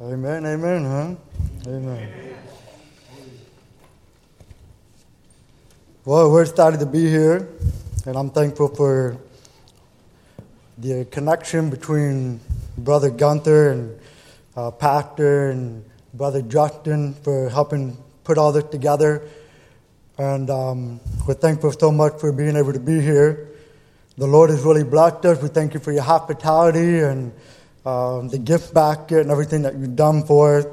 Amen, amen, huh? Amen. Well, we're excited to be here, and I'm thankful for the connection between Brother Gunther and uh, Pastor and Brother Justin for helping put all this together. And um, we're thankful so much for being able to be here. The Lord has really blessed us. We thank you for your hospitality and um, the gift basket and everything that you've done for us.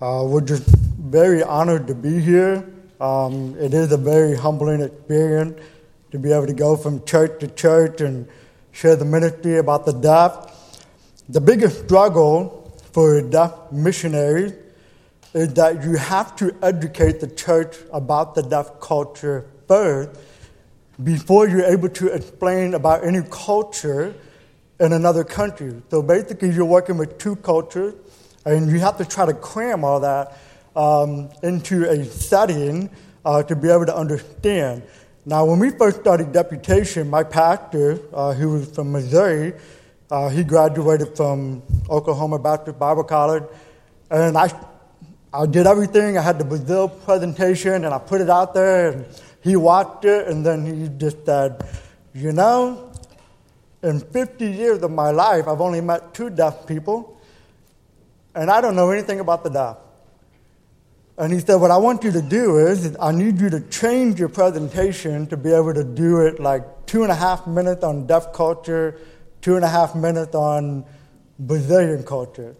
Uh, we're just very honored to be here. Um, it is a very humbling experience to be able to go from church to church and share the ministry about the deaf. The biggest struggle for deaf missionaries is that you have to educate the church about the deaf culture first before you're able to explain about any culture in another country. So basically, you're working with two cultures, and you have to try to cram all that um, into a setting uh, to be able to understand. Now, when we first started deputation, my pastor, uh, who was from Missouri, uh, he graduated from Oklahoma Baptist Bible College, and I, I did everything. I had the Brazil presentation, and I put it out there, and he watched it, and then he just said, You know, in 50 years of my life, I've only met two deaf people, and I don't know anything about the deaf. And he said, What I want you to do is, I need you to change your presentation to be able to do it like two and a half minutes on deaf culture, two and a half minutes on Brazilian culture.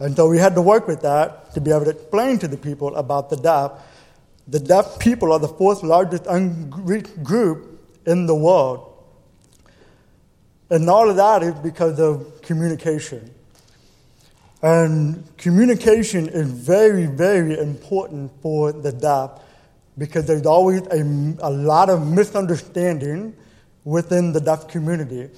And so we had to work with that to be able to explain to the people about the deaf. The deaf people are the fourth largest unreached group in the world. And all of that is because of communication. And communication is very, very important for the deaf because there's always a, a lot of misunderstanding within the deaf community.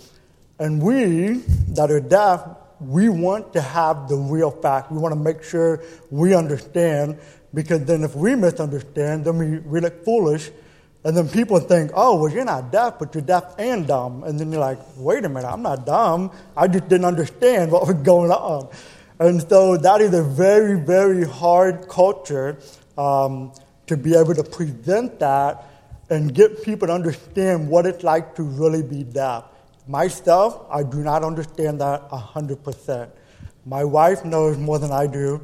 And we that are deaf, we want to have the real fact. We want to make sure we understand because then if we misunderstand, then we, we look foolish. And then people think, oh, well, you're not deaf, but you're deaf and dumb. And then you're like, wait a minute, I'm not dumb. I just didn't understand what was going on. And so that is a very, very hard culture um, to be able to present that and get people to understand what it's like to really be deaf. Myself, I do not understand that 100%. My wife knows more than I do,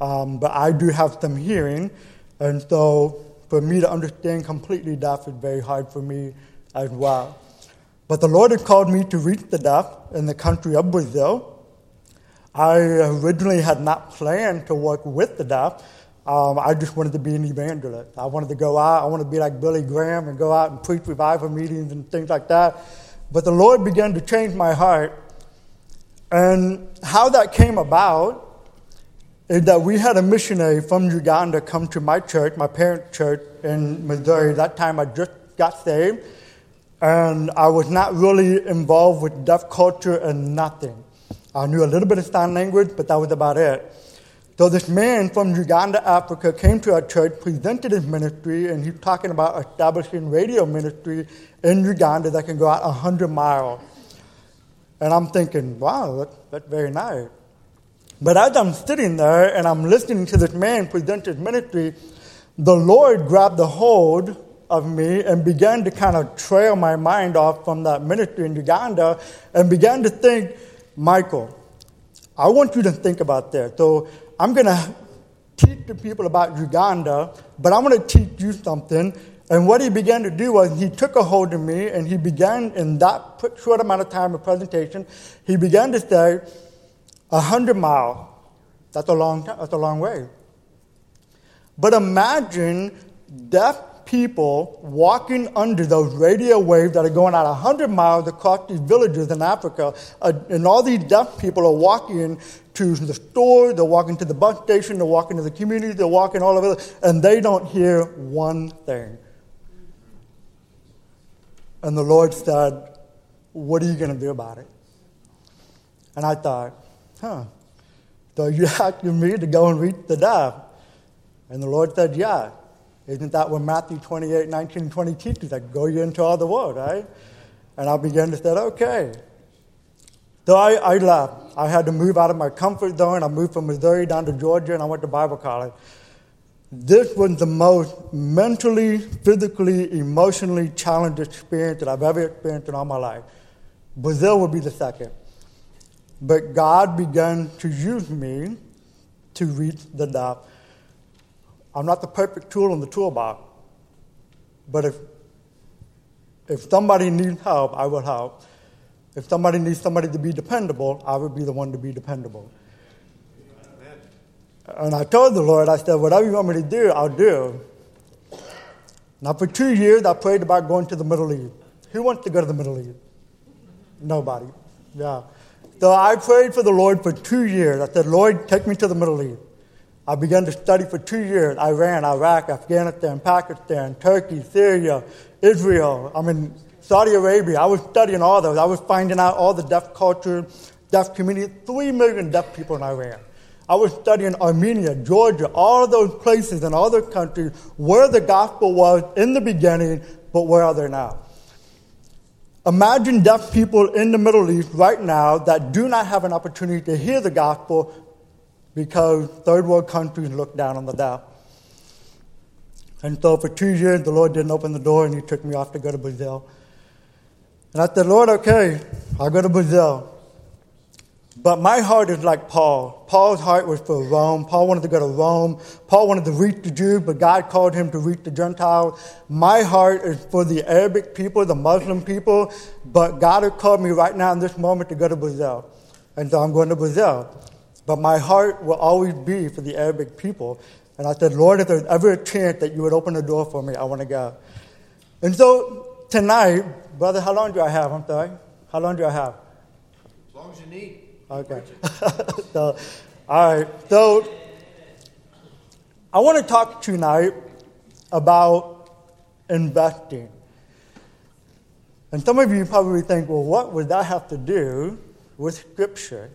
um, but I do have some hearing. And so for me to understand completely deaf is very hard for me as well. But the Lord has called me to reach the deaf in the country of Brazil. I originally had not planned to work with the deaf. Um, I just wanted to be an evangelist. I wanted to go out. I wanted to be like Billy Graham and go out and preach revival meetings and things like that. But the Lord began to change my heart. And how that came about is that we had a missionary from Uganda come to my church, my parent church in Missouri. That time I just got saved. And I was not really involved with deaf culture and nothing. I knew a little bit of sign language, but that was about it. So this man from Uganda, Africa, came to our church, presented his ministry, and he's talking about establishing radio ministry in Uganda that can go out 100 miles. And I'm thinking, wow, that, that's very nice. But as I'm sitting there and I'm listening to this man present his ministry, the Lord grabbed the hold of me and began to kind of trail my mind off from that ministry in Uganda and began to think, Michael, I want you to think about that. So I'm going to teach the people about Uganda, but I'm going to teach you something. And what he began to do was he took a hold of me and he began, in that short amount of time of presentation, he began to say, a hundred miles. That's a long that's a long way. But imagine deaf people walking under those radio waves that are going at 100 miles across these villages in Africa. Uh, and all these deaf people are walking to the store, they're walking to the bus station, they're walking to the community, they're walking all over, and they don't hear one thing. And the Lord said, What are you going to do about it? And I thought, Huh. So you're asking me to go and reach the deaf? And the Lord said, Yeah. Isn't that what Matthew 28, 19, 20 teaches? That go you into all the world, right? And I began to say, okay. So I, I left. I had to move out of my comfort zone. I moved from Missouri down to Georgia, and I went to Bible college. This was the most mentally, physically, emotionally challenged experience that I've ever experienced in all my life. Brazil would be the second. But God began to use me to reach the deaf. I'm not the perfect tool in the toolbox, but if, if somebody needs help, I will help. If somebody needs somebody to be dependable, I would be the one to be dependable. And I told the Lord, I said, whatever you want me to do, I'll do. Now, for two years, I prayed about going to the Middle East. Who wants to go to the Middle East? Nobody. Yeah. So I prayed for the Lord for two years. I said, Lord, take me to the Middle East. I began to study for two years Iran, Iraq, Afghanistan, Pakistan, Turkey, Syria, Israel. I mean, Saudi Arabia. I was studying all those. I was finding out all the deaf culture, deaf community. Three million deaf people in Iran. I was studying Armenia, Georgia, all those places and all countries where the gospel was in the beginning, but where are they now? Imagine deaf people in the Middle East right now that do not have an opportunity to hear the gospel because third world countries look down on the deaf. And so for two years, the Lord didn't open the door and He took me off to go to Brazil. And I said, Lord, okay, I'll go to Brazil. But my heart is like Paul. Paul's heart was for Rome. Paul wanted to go to Rome. Paul wanted to reach the Jews, but God called him to reach the Gentiles. My heart is for the Arabic people, the Muslim people, but God has called me right now in this moment to go to Brazil. And so I'm going to Brazil. But my heart will always be for the Arabic people. And I said, Lord, if there's ever a chance that you would open the door for me, I want to go. And so tonight, brother, how long do I have? I'm sorry. How long do I have? As long as you need. Okay. so, all right. So, I want to talk tonight about investing. And some of you probably think, well, what would that have to do with Scripture?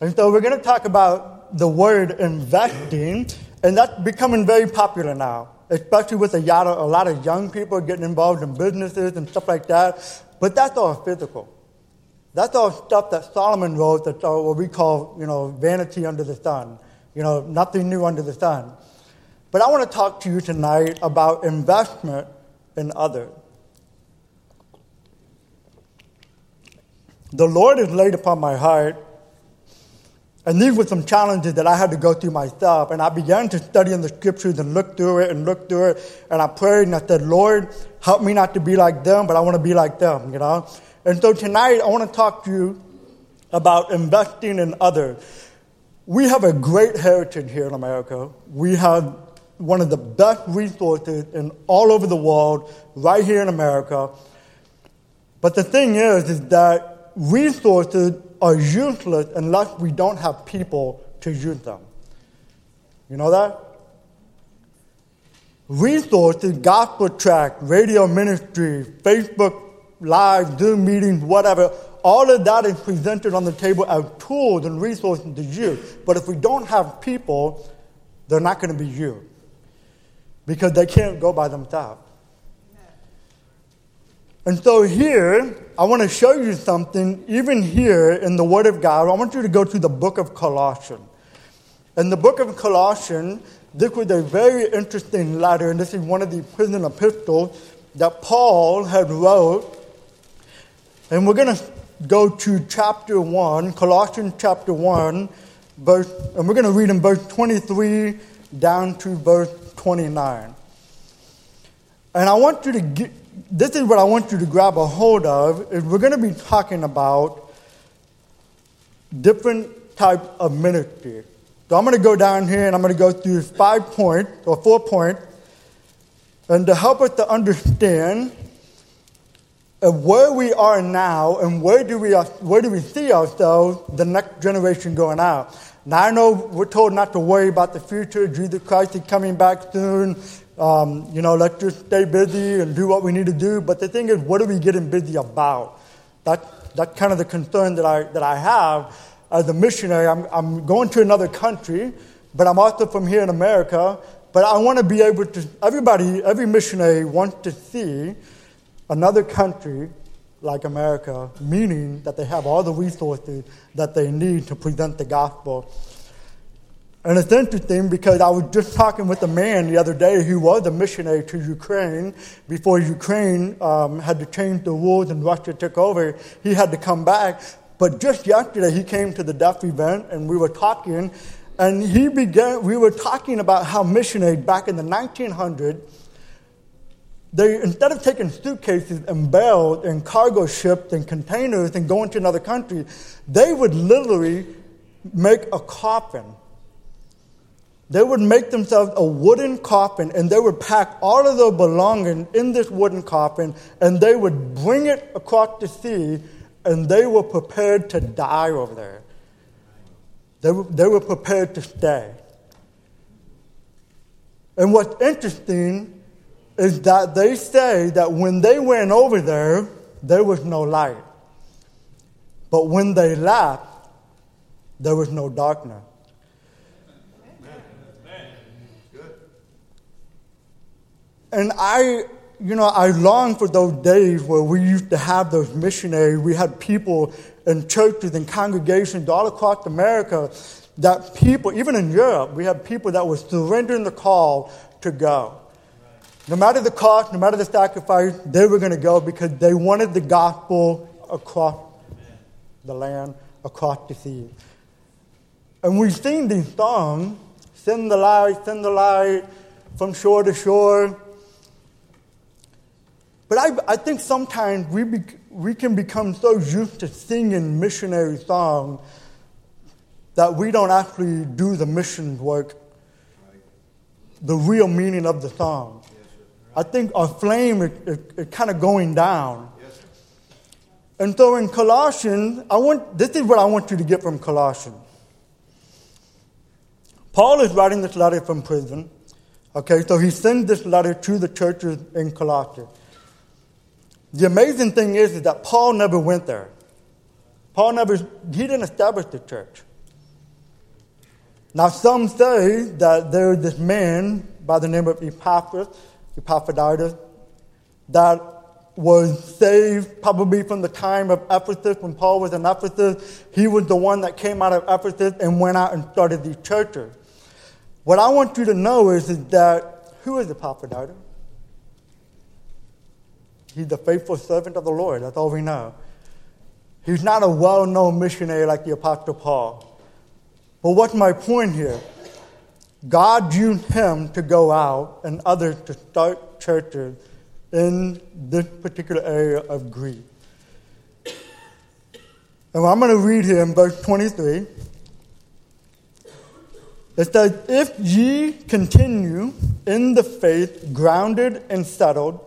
And so, we're going to talk about the word investing, and that's becoming very popular now, especially with a lot of, a lot of young people getting involved in businesses and stuff like that. But that's all physical. That's all stuff that Solomon wrote that's all what we call, you know, vanity under the sun. You know, nothing new under the sun. But I want to talk to you tonight about investment in others. The Lord has laid upon my heart, and these were some challenges that I had to go through myself. And I began to study in the scriptures and look through it and look through it. And I prayed and I said, Lord, help me not to be like them, but I want to be like them, you know? And so tonight I want to talk to you about investing in others. We have a great heritage here in America. We have one of the best resources in all over the world, right here in America. But the thing is, is that resources are useless unless we don't have people to use them. You know that? Resources, gospel track, radio ministry, Facebook live, Zoom meetings, whatever, all of that is presented on the table as tools and resources to you. But if we don't have people, they're not going to be you because they can't go by themselves. And so here, I want to show you something, even here in the Word of God. I want you to go to the book of Colossians. In the book of Colossians, this was a very interesting letter, and this is one of the prison epistles that Paul had wrote and we're going to go to chapter 1, Colossians chapter 1, verse, and we're going to read in verse 23 down to verse 29. And I want you to get, this is what I want you to grab a hold of, is we're going to be talking about different types of ministry. So I'm going to go down here and I'm going to go through five points or four points. And to help us to understand of where we are now and where do we, where do we see ourselves, the next generation going out. Now, I know we're told not to worry about the future. Jesus Christ is coming back soon. Um, you know, let's just stay busy and do what we need to do. But the thing is, what are we getting busy about? That, that's kind of the concern that I, that I have as a missionary. I'm, I'm going to another country, but I'm also from here in America. But I want to be able to, everybody, every missionary wants to see another country like America, meaning that they have all the resources that they need to present the gospel. And it's interesting because I was just talking with a man the other day who was a missionary to Ukraine before Ukraine um, had to change the rules and Russia took over. He had to come back. But just yesterday, he came to the deaf event and we were talking. And he began, we were talking about how missionaries back in the 1900s, they, instead of taking suitcases and bales and cargo ships and containers and going to another country, they would literally make a coffin they would make themselves a wooden coffin and they would pack all of their belongings in this wooden coffin and they would bring it across the sea and they were prepared to die over there. They were, they were prepared to stay. And what's interesting is that they say that when they went over there, there was no light. But when they left, there was no darkness. And I, you know, I long for those days where we used to have those missionaries. We had people in churches and congregations all across America that people, even in Europe, we had people that were surrendering the call to go. No matter the cost, no matter the sacrifice, they were going to go because they wanted the gospel across the land, across the sea. And we've seen these songs send the light, send the light from shore to shore. But I, I think sometimes we, be, we can become so used to singing missionary songs that we don't actually do the mission work, the real meaning of the song. I think our flame is, is, is kind of going down. and so in Colossians, I want, this is what I want you to get from Colossians. Paul is writing this letter from prison. Okay, so he sends this letter to the churches in Colossae. The amazing thing is, is that Paul never went there. Paul never, he didn't establish the church. Now, some say that there is this man by the name of Epaphras, Epaphroditus, that was saved probably from the time of Ephesus when Paul was in Ephesus. He was the one that came out of Ephesus and went out and started these churches. What I want you to know is, is that who is Epaphroditus? He's the faithful servant of the Lord. That's all we know. He's not a well known missionary like the Apostle Paul. But what's my point here? God used him to go out and others to start churches in this particular area of Greece. And I'm going to read here in verse 23. It says, If ye continue in the faith, grounded and settled,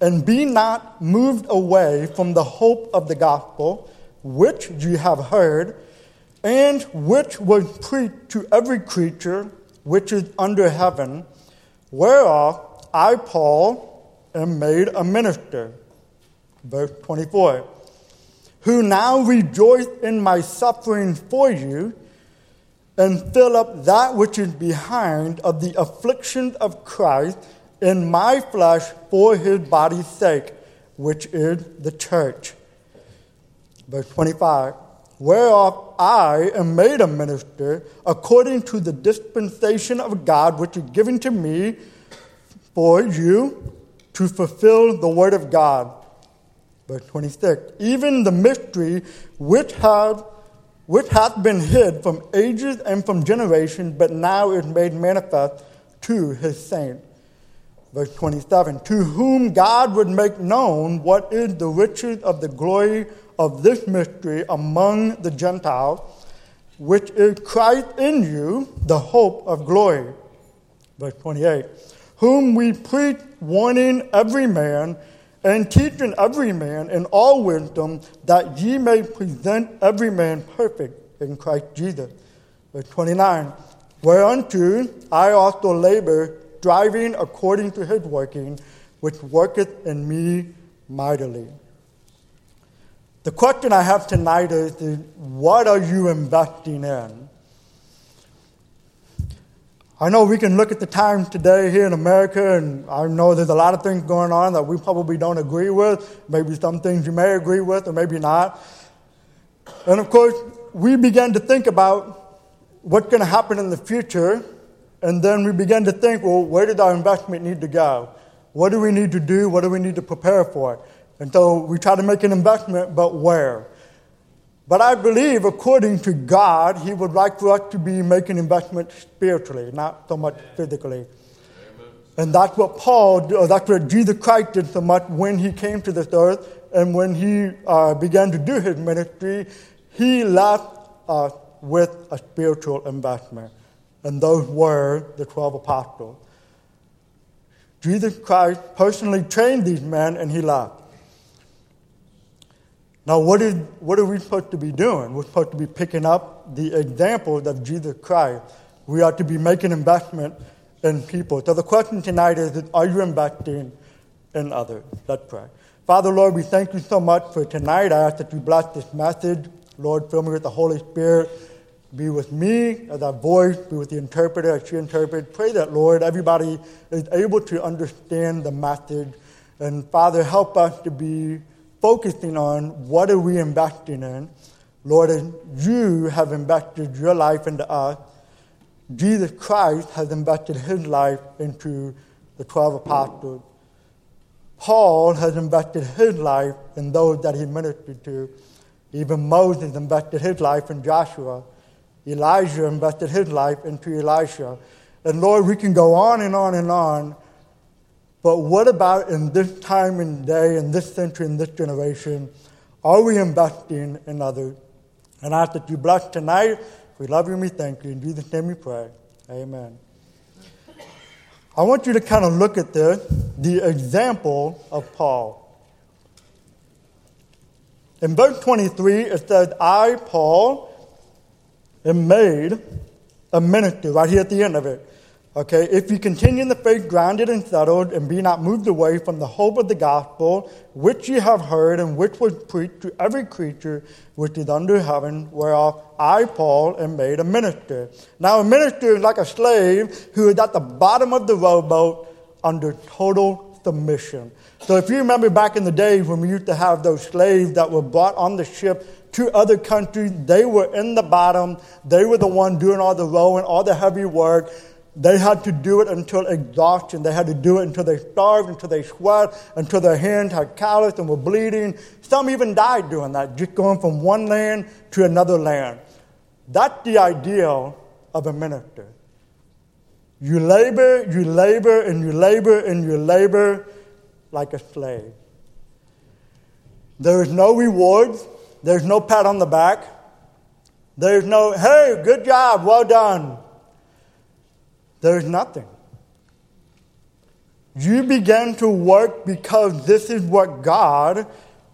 and be not moved away from the hope of the gospel, which ye have heard, and which was preached to every creature which is under heaven, whereof I, Paul, am made a minister. Verse 24. Who now rejoice in my sufferings for you, and fill up that which is behind of the afflictions of Christ in my flesh for his body's sake, which is the church. Verse 25 Whereof I am made a minister according to the dispensation of God which is given to me for you to fulfill the word of God. Verse 26 Even the mystery which have which hath been hid from ages and from generations, but now is made manifest to his saints Verse 27 To whom God would make known what is the riches of the glory of this mystery among the Gentiles, which is Christ in you, the hope of glory. Verse 28 Whom we preach, warning every man and teaching every man in all wisdom, that ye may present every man perfect in Christ Jesus. Verse 29 Whereunto I also labor striving according to his working, which worketh in me mightily. The question I have tonight is, is what are you investing in? I know we can look at the times today here in America, and I know there's a lot of things going on that we probably don't agree with. Maybe some things you may agree with, or maybe not. And of course, we began to think about what's going to happen in the future, and then we began to think, well, where did our investment need to go? What do we need to do? What do we need to prepare for? And so we try to make an investment, but where? But I believe, according to God, He would like for us to be making investment spiritually, not so much physically. And that's what Paul, or that's what Jesus Christ did so much when He came to this earth and when He uh, began to do His ministry. He left us with a spiritual investment. And those were the 12 apostles. Jesus Christ personally trained these men and He left. Now, what, is, what are we supposed to be doing? We're supposed to be picking up the examples of Jesus Christ. We are to be making investment in people. So the question tonight is, are you investing in others? Let's pray. Father, Lord, we thank you so much for tonight. I ask that you bless this message. Lord, fill me with the Holy Spirit. Be with me as I voice, be with the interpreter as she interprets. Pray that, Lord, everybody is able to understand the message. And Father, help us to be focusing on what are we investing in. Lord, you have invested your life into us. Jesus Christ has invested his life into the 12 apostles. Paul has invested his life in those that he ministered to. Even Moses invested his life in Joshua. Elijah invested his life into Elisha. And Lord, we can go on and on and on but what about in this time and day, in this century, in this generation? Are we investing in others? And I ask that you bless tonight. We love you we thank you. In Jesus' name we pray. Amen. I want you to kind of look at this, the example of Paul. In verse 23, it says, I, Paul, am made a minister, right here at the end of it Okay, if you continue in the faith grounded and settled, and be not moved away from the hope of the gospel, which ye have heard, and which was preached to every creature which is under heaven, whereof I, Paul, am made a minister. Now, a minister is like a slave who is at the bottom of the rowboat under total submission. So, if you remember back in the days when we used to have those slaves that were brought on the ship to other countries, they were in the bottom, they were the one doing all the rowing, all the heavy work. They had to do it until exhaustion. They had to do it until they starved, until they sweat, until their hands had callous and were bleeding. Some even died doing that, just going from one land to another land. That's the ideal of a minister. You labor, you labor, and you labor, and you labor like a slave. There is no rewards. There's no pat on the back. There's no, hey, good job, well done. There's nothing. You began to work because this is what God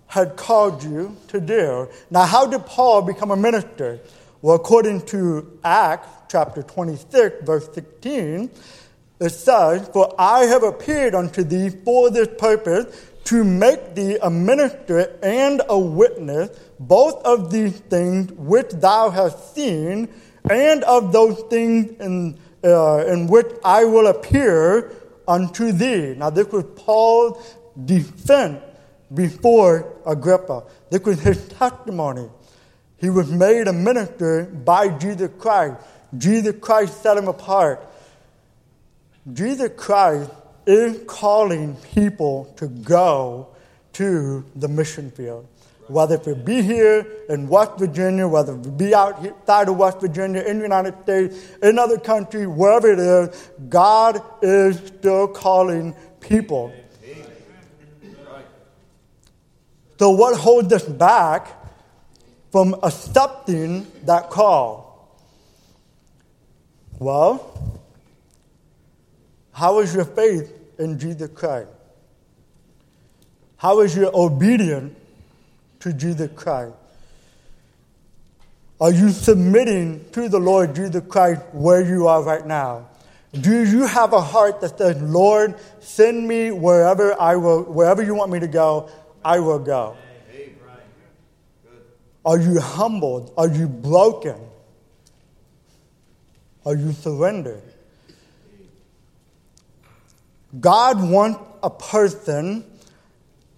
had called you to do. Now, how did Paul become a minister? Well, according to Acts chapter 26, verse 16, it says, For I have appeared unto thee for this purpose, to make thee a minister and a witness, both of these things which thou hast seen, and of those things in uh, in which I will appear unto thee. Now, this was Paul's defense before Agrippa. This was his testimony. He was made a minister by Jesus Christ. Jesus Christ set him apart. Jesus Christ is calling people to go to the mission field whether it be here in West Virginia, whether it be outside of West Virginia, in the United States, in other countries, wherever it is, God is still calling people. So, what holds us back from accepting that call? Well, how is your faith in Jesus Christ? How is your obedience to Jesus Christ? Are you submitting to the Lord Jesus Christ where you are right now? Do you have a heart that says, Lord, send me wherever I will, wherever you want me to go, I will go? Are you humbled? Are you broken? Are you surrendered? God wants a person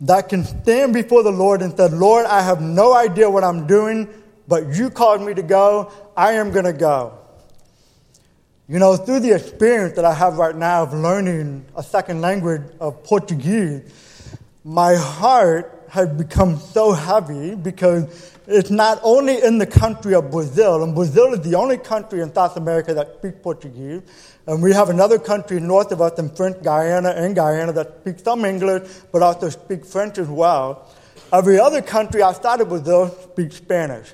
that can stand before the Lord and say, Lord, I have no idea what I'm doing, but you called me to go. I am going to go. You know, through the experience that I have right now of learning a second language of Portuguese, my heart has become so heavy because it's not only in the country of Brazil, and Brazil is the only country in South America that speaks Portuguese, and we have another country north of us in French Guyana and Guyana that speaks some English, but also speak French as well. Every other country outside of Brazil speaks Spanish.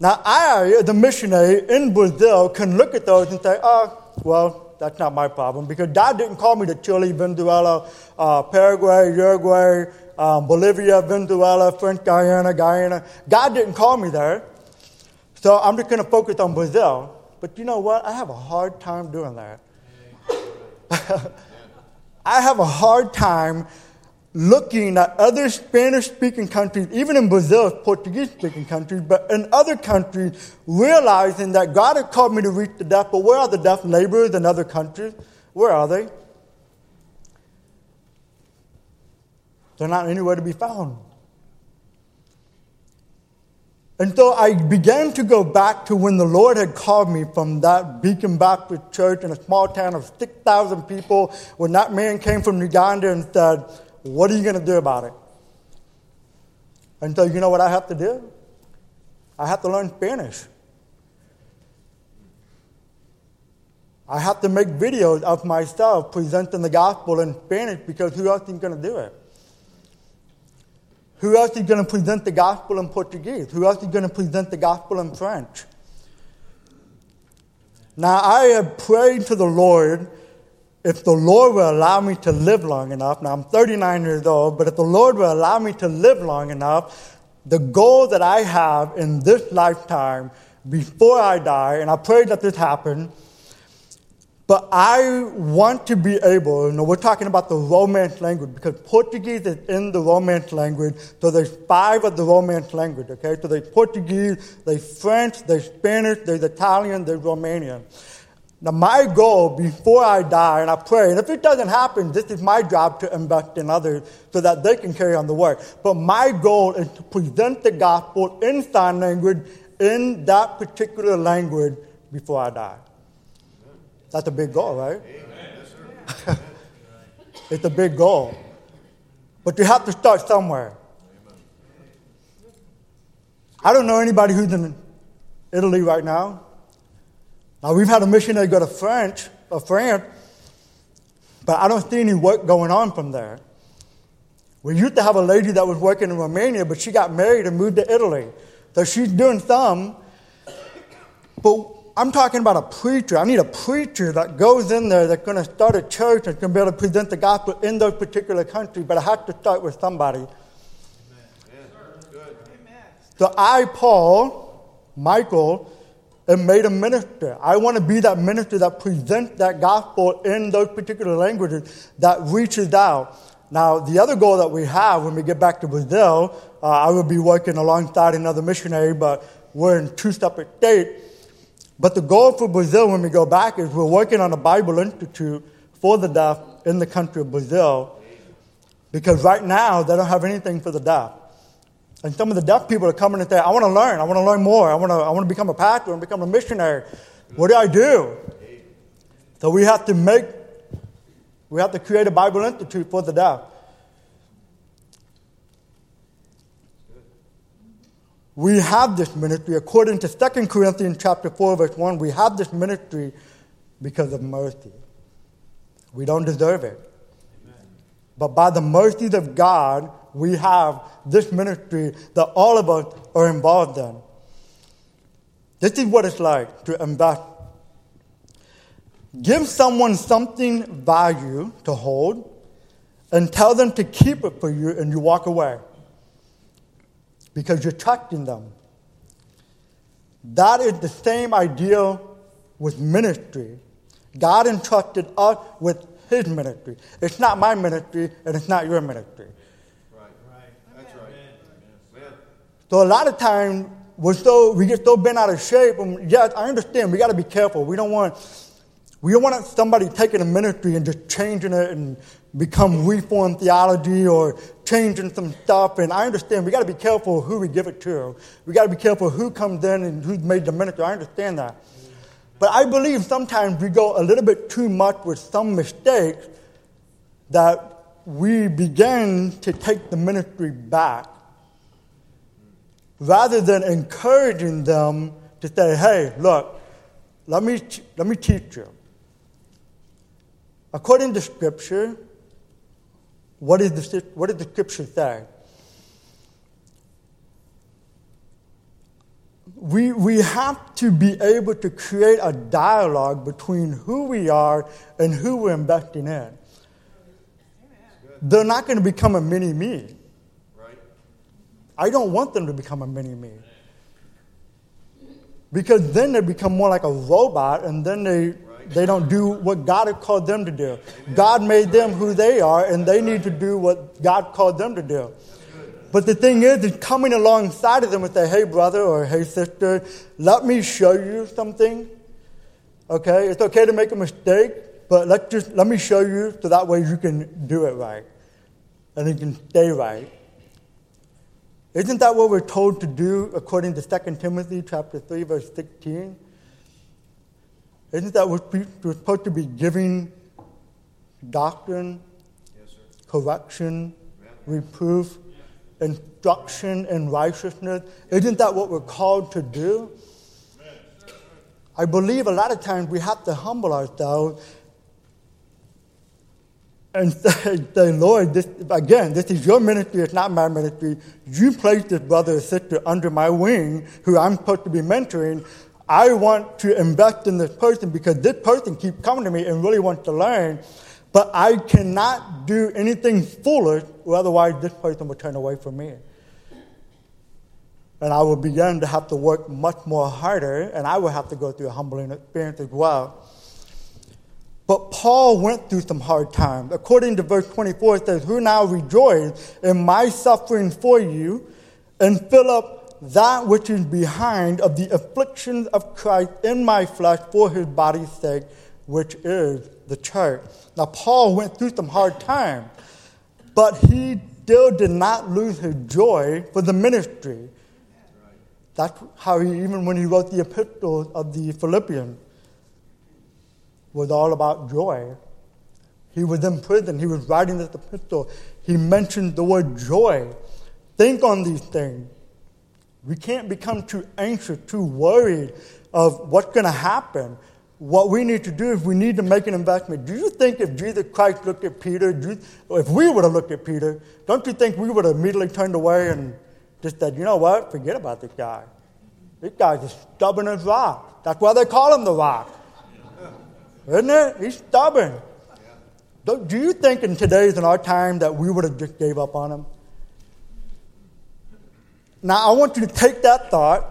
Now, I, the missionary in Brazil, can look at those and say, oh, well, that's not my problem because God didn't call me to Chile, Venezuela, uh, Paraguay, Uruguay, um, Bolivia, Venezuela, French Guyana, Guyana. God didn't call me there. So I'm just going to focus on Brazil. But you know what? I have a hard time doing that. I have a hard time looking at other Spanish speaking countries, even in Brazil, Portuguese speaking countries, but in other countries, realizing that God had called me to reach the deaf, but where are the deaf laborers in other countries? Where are they? They're not anywhere to be found. And so I began to go back to when the Lord had called me from that Beacon Baptist church in a small town of 6,000 people, when that man came from Uganda and said, What are you going to do about it? And so, you know what I have to do? I have to learn Spanish. I have to make videos of myself presenting the gospel in Spanish because who else is going to do it? Who else is going to present the gospel in Portuguese? Who else is going to present the gospel in French? Now, I have prayed to the Lord if the Lord will allow me to live long enough. Now, I'm 39 years old, but if the Lord will allow me to live long enough, the goal that I have in this lifetime before I die, and I pray that this happens, but I want to be able, you know, we're talking about the Romance language because Portuguese is in the Romance language. So there's five of the Romance language, okay? So there's Portuguese, there's French, there's Spanish, there's Italian, there's Romanian. Now, my goal before I die, and I pray, and if it doesn't happen, this is my job to invest in others so that they can carry on the work. But my goal is to present the gospel in sign language in that particular language before I die. That's a big goal, right? it's a big goal. But you have to start somewhere. I don't know anybody who's in Italy right now. Now, we've had a missionary go to French, or France, but I don't see any work going on from there. We used to have a lady that was working in Romania, but she got married and moved to Italy. So she's doing some. But I'm talking about a preacher. I need a preacher that goes in there that's going to start a church and can be able to present the gospel in those particular countries, but I have to start with somebody. So I, Paul, Michael, am made a minister. I want to be that minister that presents that gospel in those particular languages that reaches out. Now, the other goal that we have when we get back to Brazil, uh, I will be working alongside another missionary, but we're in two separate states. But the goal for Brazil when we go back is we're working on a Bible Institute for the deaf in the country of Brazil because right now they don't have anything for the deaf. And some of the deaf people are coming and saying, I want to learn, I want to learn more, I want to, I want to become a pastor and become a missionary. What do I do? So we have to make, we have to create a Bible Institute for the deaf. we have this ministry according to 2 corinthians chapter 4 verse 1 we have this ministry because of mercy we don't deserve it Amen. but by the mercies of god we have this ministry that all of us are involved in this is what it's like to invest give someone something value to hold and tell them to keep it for you and you walk away because you're trusting them. That is the same idea with ministry. God entrusted us with His ministry. It's not my ministry, and it's not your ministry. Right, right. That's right. Amen. So a lot of times we're so we get so bent out of shape. And yes, I understand we got to be careful. We don't want We don't want somebody taking a ministry and just changing it and become reformed theology or changing some stuff. And I understand we got to be careful who we give it to. We got to be careful who comes in and who's made the ministry. I understand that. But I believe sometimes we go a little bit too much with some mistakes that we begin to take the ministry back rather than encouraging them to say, hey, look, let me, let me teach you. According to Scripture, what, is the, what does the Scripture say? We, we have to be able to create a dialogue between who we are and who we're investing in they're not going to become a mini me. I don't want them to become a mini me. Because then they become more like a robot and then they, they don't do what God had called them to do. God made them who they are and they need to do what God called them to do. But the thing is, is coming alongside of them and say, hey, brother or hey, sister, let me show you something. Okay? It's okay to make a mistake, but let just let me show you so that way you can do it right and you can stay right. Isn't that what we're told to do according to 2 Timothy chapter 3, verse 16? Isn't that what we're supposed to be giving doctrine, yes, correction, reproof, instruction in righteousness? Isn't that what we're called to do? I believe a lot of times we have to humble ourselves and say, say, Lord, this, again, this is your ministry, it's not my ministry. You placed this brother or sister under my wing who I'm supposed to be mentoring. I want to invest in this person because this person keeps coming to me and really wants to learn, but I cannot do anything foolish, or otherwise this person will turn away from me. And I will begin to have to work much more harder, and I will have to go through a humbling experience as well. But Paul went through some hard times. According to verse 24, it says, Who now rejoice in my suffering for you and fill up that which is behind of the afflictions of Christ in my flesh for his body's sake, which is the church. Now, Paul went through some hard times, but he still did not lose his joy for the ministry. That's how he, even when he wrote the epistles of the Philippians, was all about joy. He was in prison. He was writing this epistle. He mentioned the word joy. Think on these things. We can't become too anxious, too worried of what's going to happen. What we need to do is we need to make an investment. Do you think if Jesus Christ looked at Peter, if we would have looked at Peter, don't you think we would have immediately turned away and just said, you know what, forget about this guy. This guy's as stubborn as rock. That's why they call him the rock. Isn't it? He's stubborn. Do, do you think in today's and our time that we would have just gave up on him? Now, I want you to take that thought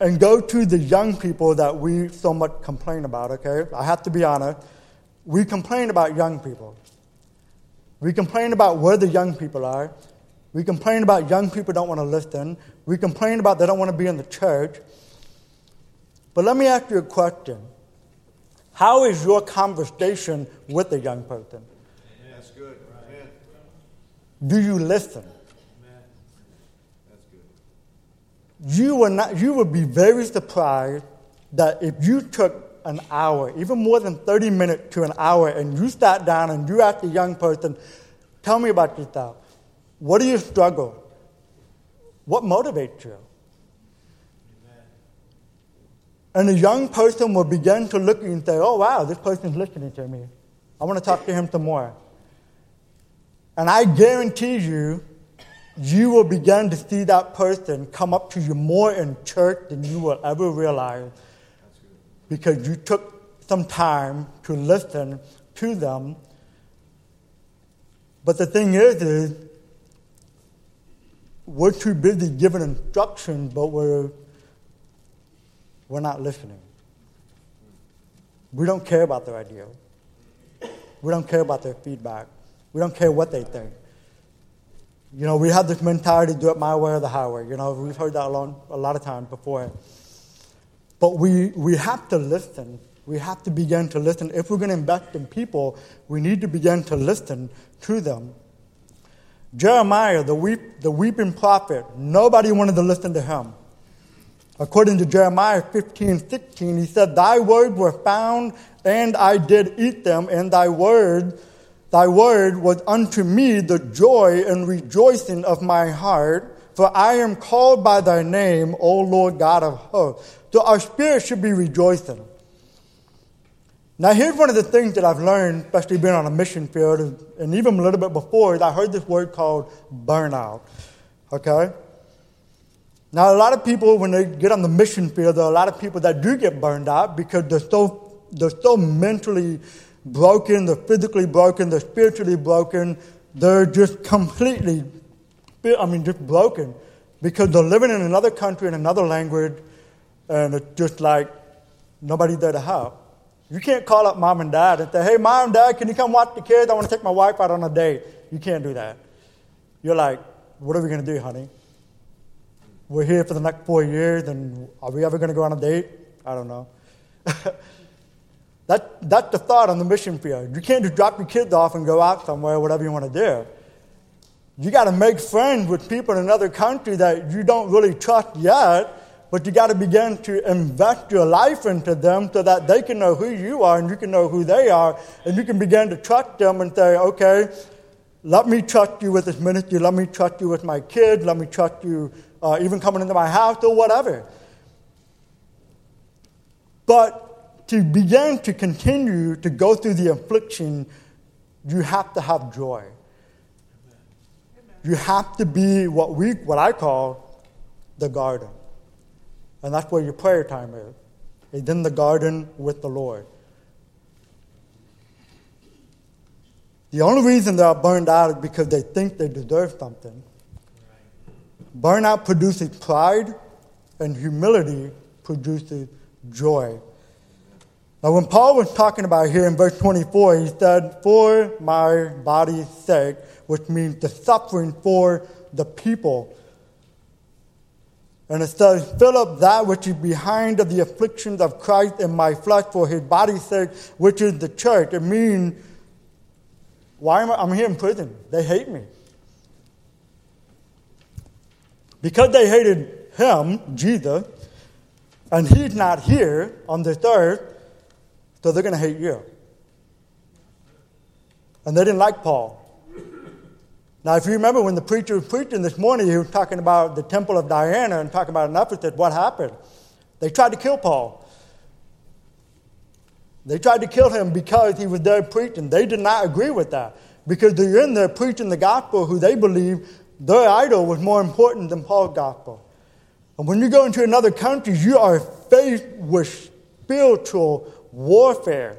and go to the young people that we so much complain about, okay? I have to be honest. We complain about young people. We complain about where the young people are. We complain about young people don't want to listen. We complain about they don't want to be in the church. But let me ask you a question. How is your conversation with a young person? That's good. Amen. Do you listen? That's good. You will not. You will be very surprised that if you took an hour, even more than thirty minutes to an hour, and you sat down and you asked a young person, "Tell me about yourself. What do you struggle? What motivates you?" And a young person will begin to look and say, oh, wow, this person's listening to me. I want to talk to him some more. And I guarantee you, you will begin to see that person come up to you more in church than you will ever realize because you took some time to listen to them. But the thing is, is we're too busy giving instructions, but we're we're not listening. We don't care about their idea. We don't care about their feedback. We don't care what they think. You know, we have this mentality do it my way or the highway. You know, we've heard that a lot, a lot of times before. But we, we have to listen. We have to begin to listen. If we're going to invest in people, we need to begin to listen to them. Jeremiah, the, weep, the weeping prophet, nobody wanted to listen to him. According to Jeremiah 15, 16, he said, Thy words were found, and I did eat them, and thy word, thy word was unto me the joy and rejoicing of my heart, for I am called by thy name, O Lord God of hosts. So our spirit should be rejoicing. Now, here's one of the things that I've learned, especially being on a mission field, and even a little bit before, is I heard this word called burnout. Okay? Now, a lot of people, when they get on the mission field, there are a lot of people that do get burned out because they're so, they're so mentally broken, they're physically broken, they're spiritually broken, they're just completely, I mean, just broken because they're living in another country, in another language, and it's just like nobody there to help. You can't call up mom and dad and say, hey, mom, and dad, can you come watch the kids? I want to take my wife out on a date. You can't do that. You're like, what are we going to do, honey? We're here for the next four years, and are we ever going to go on a date? I don't know. that, that's the thought on the mission field. You can't just drop your kids off and go out somewhere, whatever you want to do. You got to make friends with people in another country that you don't really trust yet but you got to begin to invest your life into them so that they can know who you are and you can know who they are. And you can begin to trust them and say, okay, let me trust you with this ministry. Let me trust you with my kids. Let me trust you uh, even coming into my house or whatever. But to begin to continue to go through the affliction, you have to have joy. You have to be what we, what I call the garden. And that's where your prayer time is. It's in the garden with the Lord. The only reason they are burned out is because they think they deserve something. Burnout produces pride, and humility produces joy. Now, when Paul was talking about here in verse 24, he said, For my body's sake, which means the suffering for the people and it says, Fill up that which is behind of the afflictions of Christ in my flesh for his body's sake, which is the church. It means, why am I? I'm here in prison. They hate me. Because they hated him, Jesus, and he's not here on this earth, so they're going to hate you. And they didn't like Paul. Now, if you remember when the preacher was preaching this morning, he was talking about the temple of Diana and talking about an Ephesus, what happened? They tried to kill Paul. They tried to kill him because he was there preaching. They did not agree with that because they're in there preaching the gospel who they believe their idol was more important than Paul's gospel. And when you go into another country, you are faced with spiritual warfare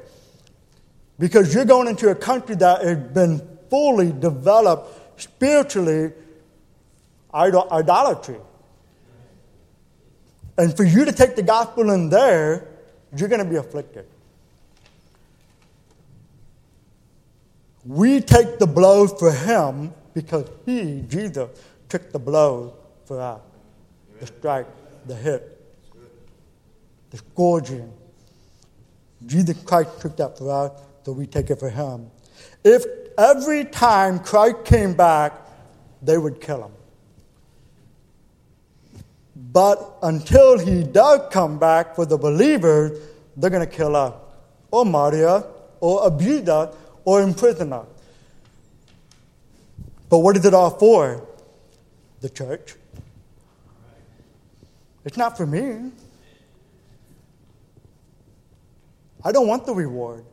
because you're going into a country that has been fully developed spiritually idol- idolatry. And for you to take the gospel in there, you're going to be afflicted. We take the blow for him because he, Jesus, took the blows for us the strike, the hit, the scourging. Jesus Christ took that for us, so we take it for him. If every time Christ came back, they would kill him. But until he does come back for the believers, they're going to kill us, or Maria, or abuse us, or imprison us. But what is it all for? The church. It's not for me. I don't want the reward.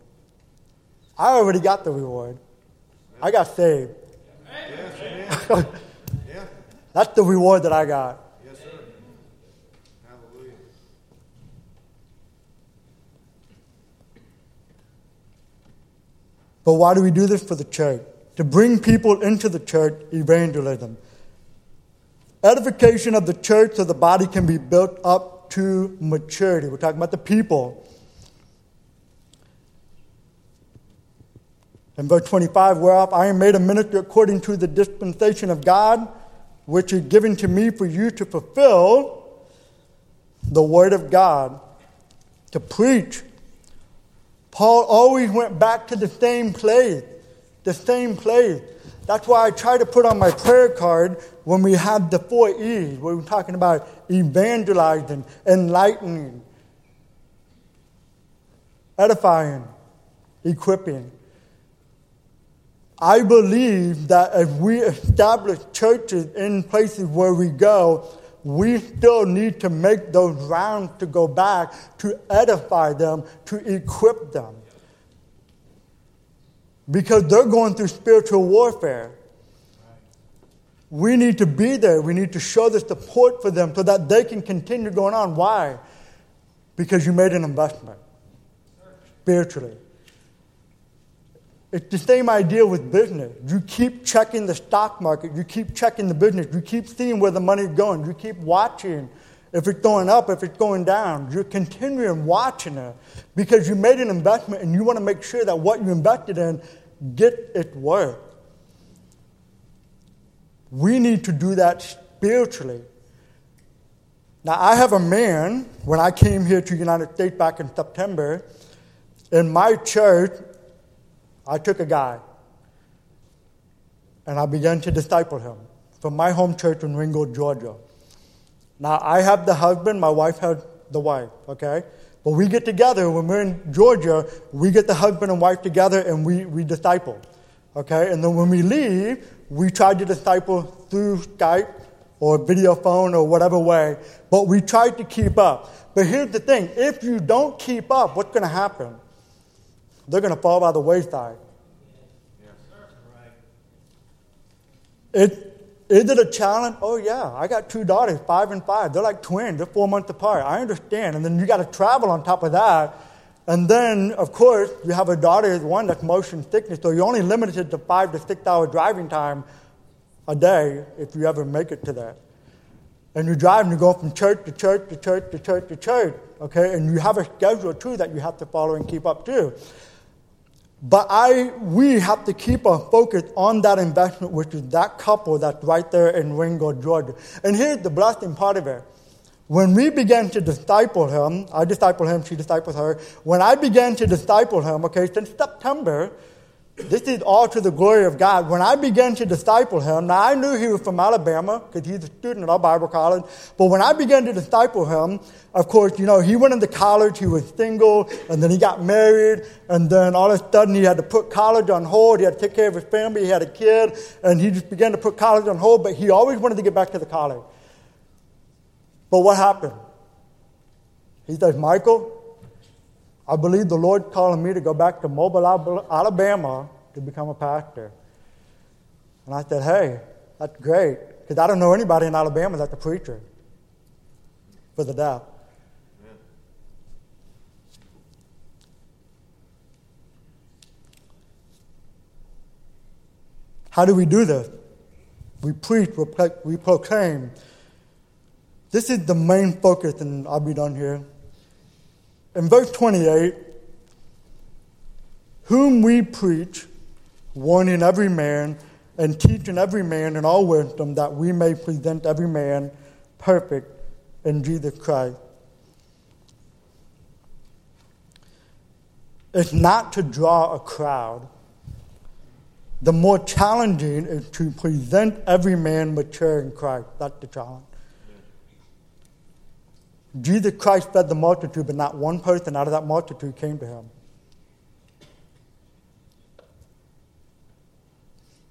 I already got the reward. I got saved. That's the reward that I got. Yes, sir. Hallelujah. But why do we do this for the church? To bring people into the church, evangelism. Edification of the church so the body can be built up to maturity. We're talking about the people. In verse 25, whereof I am made a minister according to the dispensation of God, which is given to me for you to fulfill the word of God, to preach Paul always went back to the same place, the same place. That's why I try to put on my prayer card when we have the four E's, we're talking about evangelizing, enlightening, edifying, equipping. I believe that if we establish churches in places where we go, we still need to make those rounds to go back to edify them, to equip them. Because they're going through spiritual warfare. We need to be there. We need to show the support for them so that they can continue going on. Why? Because you made an investment spiritually. It's the same idea with business. You keep checking the stock market, you keep checking the business, you keep seeing where the money is going, you keep watching if it's going up, if it's going down. You're continuing watching it because you made an investment and you want to make sure that what you invested in get its work. We need to do that spiritually. Now, I have a man, when I came here to United States back in September, in my church, I took a guy and I began to disciple him from my home church in Ringgold, Georgia. Now, I have the husband, my wife has the wife, okay? But we get together when we're in Georgia, we get the husband and wife together and we, we disciple, okay? And then when we leave, we try to disciple through Skype or video phone or whatever way, but we try to keep up. But here's the thing if you don't keep up, what's going to happen? they're going to fall by the wayside. Yes, right. It, is it a challenge? Oh, yeah. I got two daughters, five and five. They're like twins, they're four months apart. I understand. And then you got to travel on top of that. And then, of course, you have a daughter, one that's motion sickness, so you're only limited to five to six hour driving time a day if you ever make it to that. And you drive and you go from church to church to church to church to church, okay? And you have a schedule too that you have to follow and keep up too. But I, we have to keep our focus on that investment, which is that couple that's right there in Ringgold, Georgia. And here's the blessing part of it. When we began to disciple him, I disciple him, she disciples her. When I began to disciple him, okay, since September, this is all to the glory of God. When I began to disciple him, now I knew he was from Alabama because he's a student at our Bible college. But when I began to disciple him, of course, you know, he went into college, he was single, and then he got married, and then all of a sudden he had to put college on hold. He had to take care of his family, he had a kid, and he just began to put college on hold, but he always wanted to get back to the college. But what happened? He says, Michael, I believe the Lord calling me to go back to Mobile, Alabama to become a pastor. And I said, hey, that's great, because I don't know anybody in Alabama that's a preacher for the deaf. How do we do this? We preach, we proclaim. This is the main focus, and I'll be done here. In verse 28, whom we preach, warning every man and teaching every man in all wisdom, that we may present every man perfect in Jesus Christ. It's not to draw a crowd. The more challenging is to present every man mature in Christ. That's the challenge. Jesus Christ fed the multitude, but not one person out of that multitude came to him.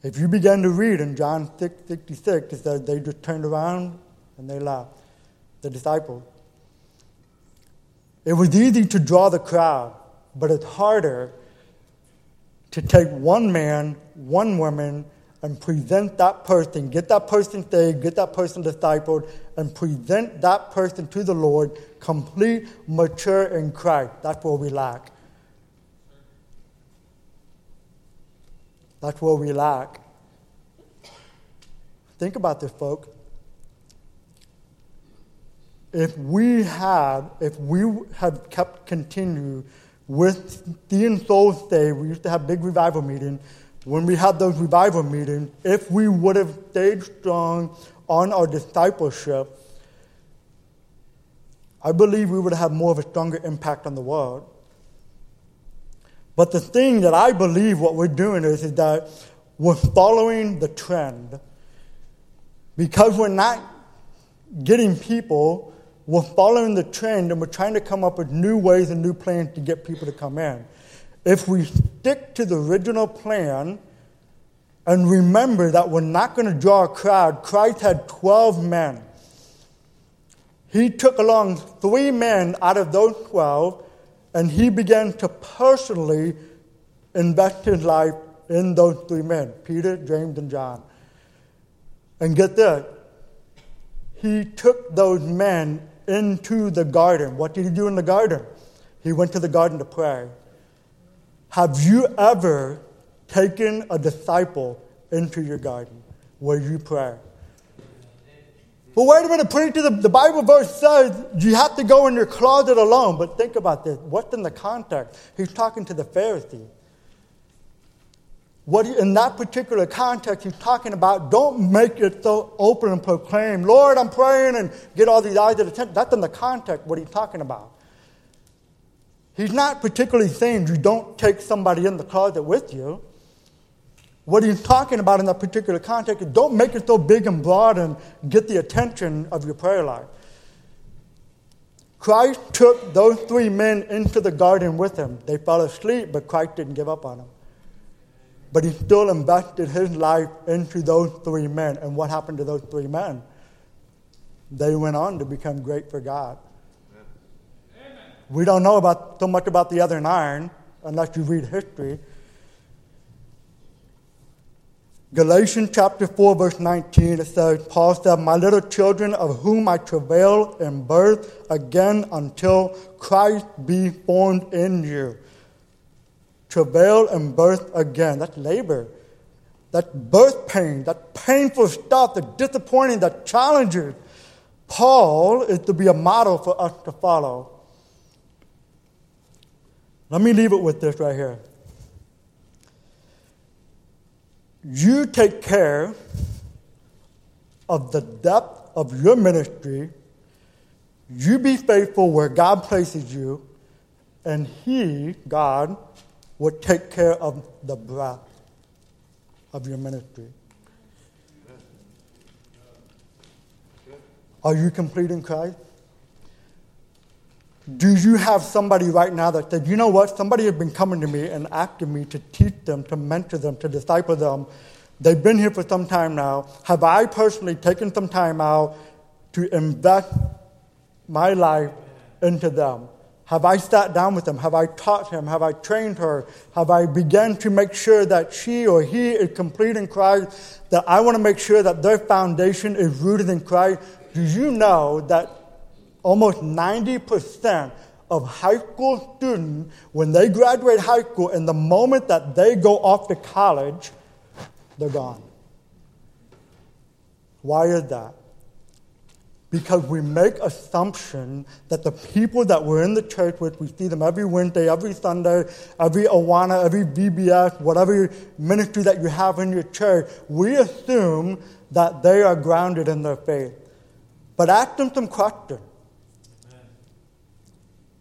If you begin to read in John 6 66, it says they just turned around and they left, the disciples. It was easy to draw the crowd, but it's harder to take one man, one woman, and present that person, get that person saved, get that person discipled, and present that person to the Lord complete, mature in Christ. That's what we lack. That's what we lack. Think about this, folks. If we had, if we had kept continue with seeing souls saved, we used to have big revival meetings when we had those revival meetings, if we would have stayed strong on our discipleship, I believe we would have had more of a stronger impact on the world. But the thing that I believe what we're doing is, is that we're following the trend. Because we're not getting people, we're following the trend and we're trying to come up with new ways and new plans to get people to come in. If we stick to the original plan and remember that we're not going to draw a crowd, Christ had 12 men. He took along three men out of those 12 and he began to personally invest his life in those three men Peter, James, and John. And get this he took those men into the garden. What did he do in the garden? He went to the garden to pray. Have you ever taken a disciple into your garden where you pray? But wait a minute, preacher, the, the Bible verse says you have to go in your closet alone. But think about this. What's in the context? He's talking to the Pharisee. What he, in that particular context, he's talking about don't make it so open and proclaim, Lord, I'm praying and get all these eyes at attention. That's in the context what he's talking about. He's not particularly saying you don't take somebody in the closet with you. What he's talking about in that particular context is don't make it so big and broad and get the attention of your prayer life. Christ took those three men into the garden with him. They fell asleep, but Christ didn't give up on them. But he still invested his life into those three men. And what happened to those three men? They went on to become great for God. We don't know about, so much about the other nine unless you read history. Galatians chapter 4, verse 19, it says, Paul said, My little children, of whom I travail in birth again until Christ be formed in you. Travail and birth again. That's labor. That birth pain, that painful stuff, the disappointing, that challenges. Paul is to be a model for us to follow. Let me leave it with this right here. you take care of the depth of your ministry. You be faithful where God places you, and He, God, will take care of the breadth of your ministry. Are you complete in Christ? Do you have somebody right now that said, you know what, somebody has been coming to me and asking me to teach them, to mentor them, to disciple them. They've been here for some time now. Have I personally taken some time out to invest my life into them? Have I sat down with them? Have I taught him? Have I trained her? Have I begun to make sure that she or he is complete in Christ? That I want to make sure that their foundation is rooted in Christ? Do you know that almost 90% of high school students, when they graduate high school, and the moment that they go off to college, they're gone. Why is that? Because we make assumption that the people that we're in the church with, we see them every Wednesday, every Sunday, every Awana, every VBS, whatever ministry that you have in your church, we assume that they are grounded in their faith. But ask them some questions.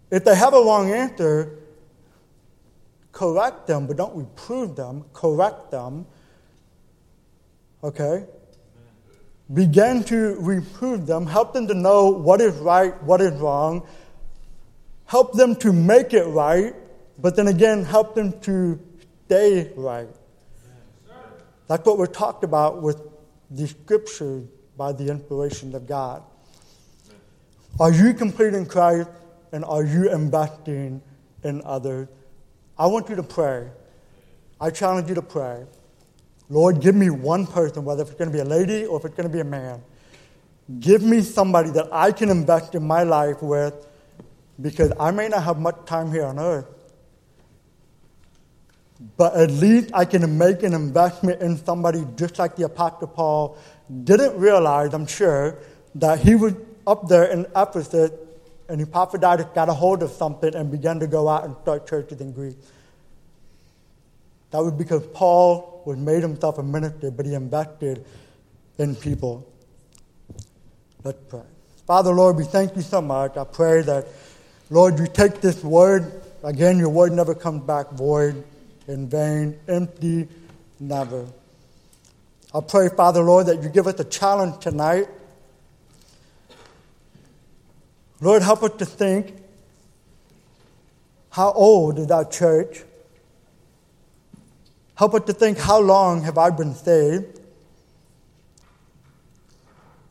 If they have a wrong answer, correct them, but don't reprove them, correct them. Okay? Begin to reprove them, help them to know what is right, what is wrong, help them to make it right, but then again, help them to stay right. That's what we're talked about with the scriptures by the inspiration of God. Are you complete in Christ? And are you investing in others? I want you to pray. I challenge you to pray. Lord, give me one person, whether it's going to be a lady or if it's going to be a man. Give me somebody that I can invest in my life with because I may not have much time here on earth. But at least I can make an investment in somebody just like the Apostle Paul didn't realize, I'm sure, that he was up there in Ephesus and Epaphroditus got a hold of something and began to go out and start churches in Greece. That was because Paul was made himself a minister, but he invested in people. Let's pray. Father, Lord, we thank you so much. I pray that, Lord, you take this word again, your word never comes back void, in vain, empty, never. I pray, Father, Lord, that you give us a challenge tonight. Lord, help us to think how old is our church? Help us to think how long have I been saved?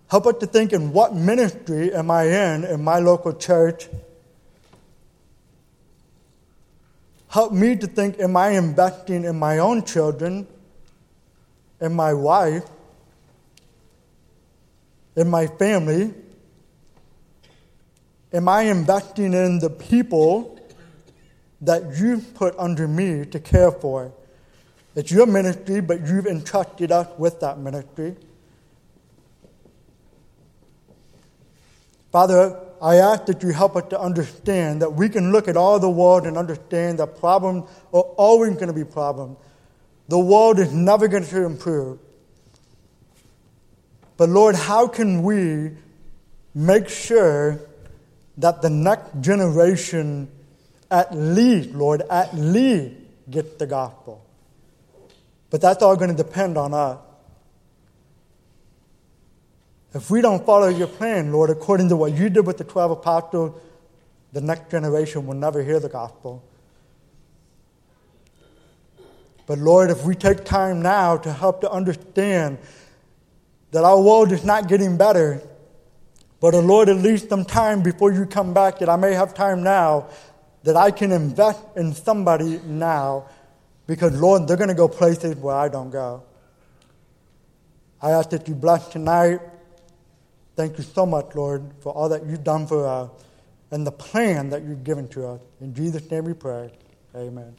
Help us to think in what ministry am I in in my local church? Help me to think am I investing in my own children, in my wife, in my family? Am I investing in the people that you put under me to care for? It's your ministry, but you've entrusted us with that ministry. Father, I ask that you help us to understand that we can look at all the world and understand that problems are always going to be problems. The world is never going to improve. But Lord, how can we make sure that the next generation, at least, Lord, at least get the gospel? But that's all going to depend on us. If we don't follow your plan, Lord, according to what you did with the 12 apostles, the next generation will never hear the gospel. But Lord, if we take time now to help to understand that our world is not getting better, but oh Lord, at least some time before you come back, that I may have time now, that I can invest in somebody now, because Lord, they're going to go places where I don't go. I ask that you bless tonight. Thank you so much, Lord, for all that you've done for us and the plan that you've given to us. In Jesus' name we pray. Amen.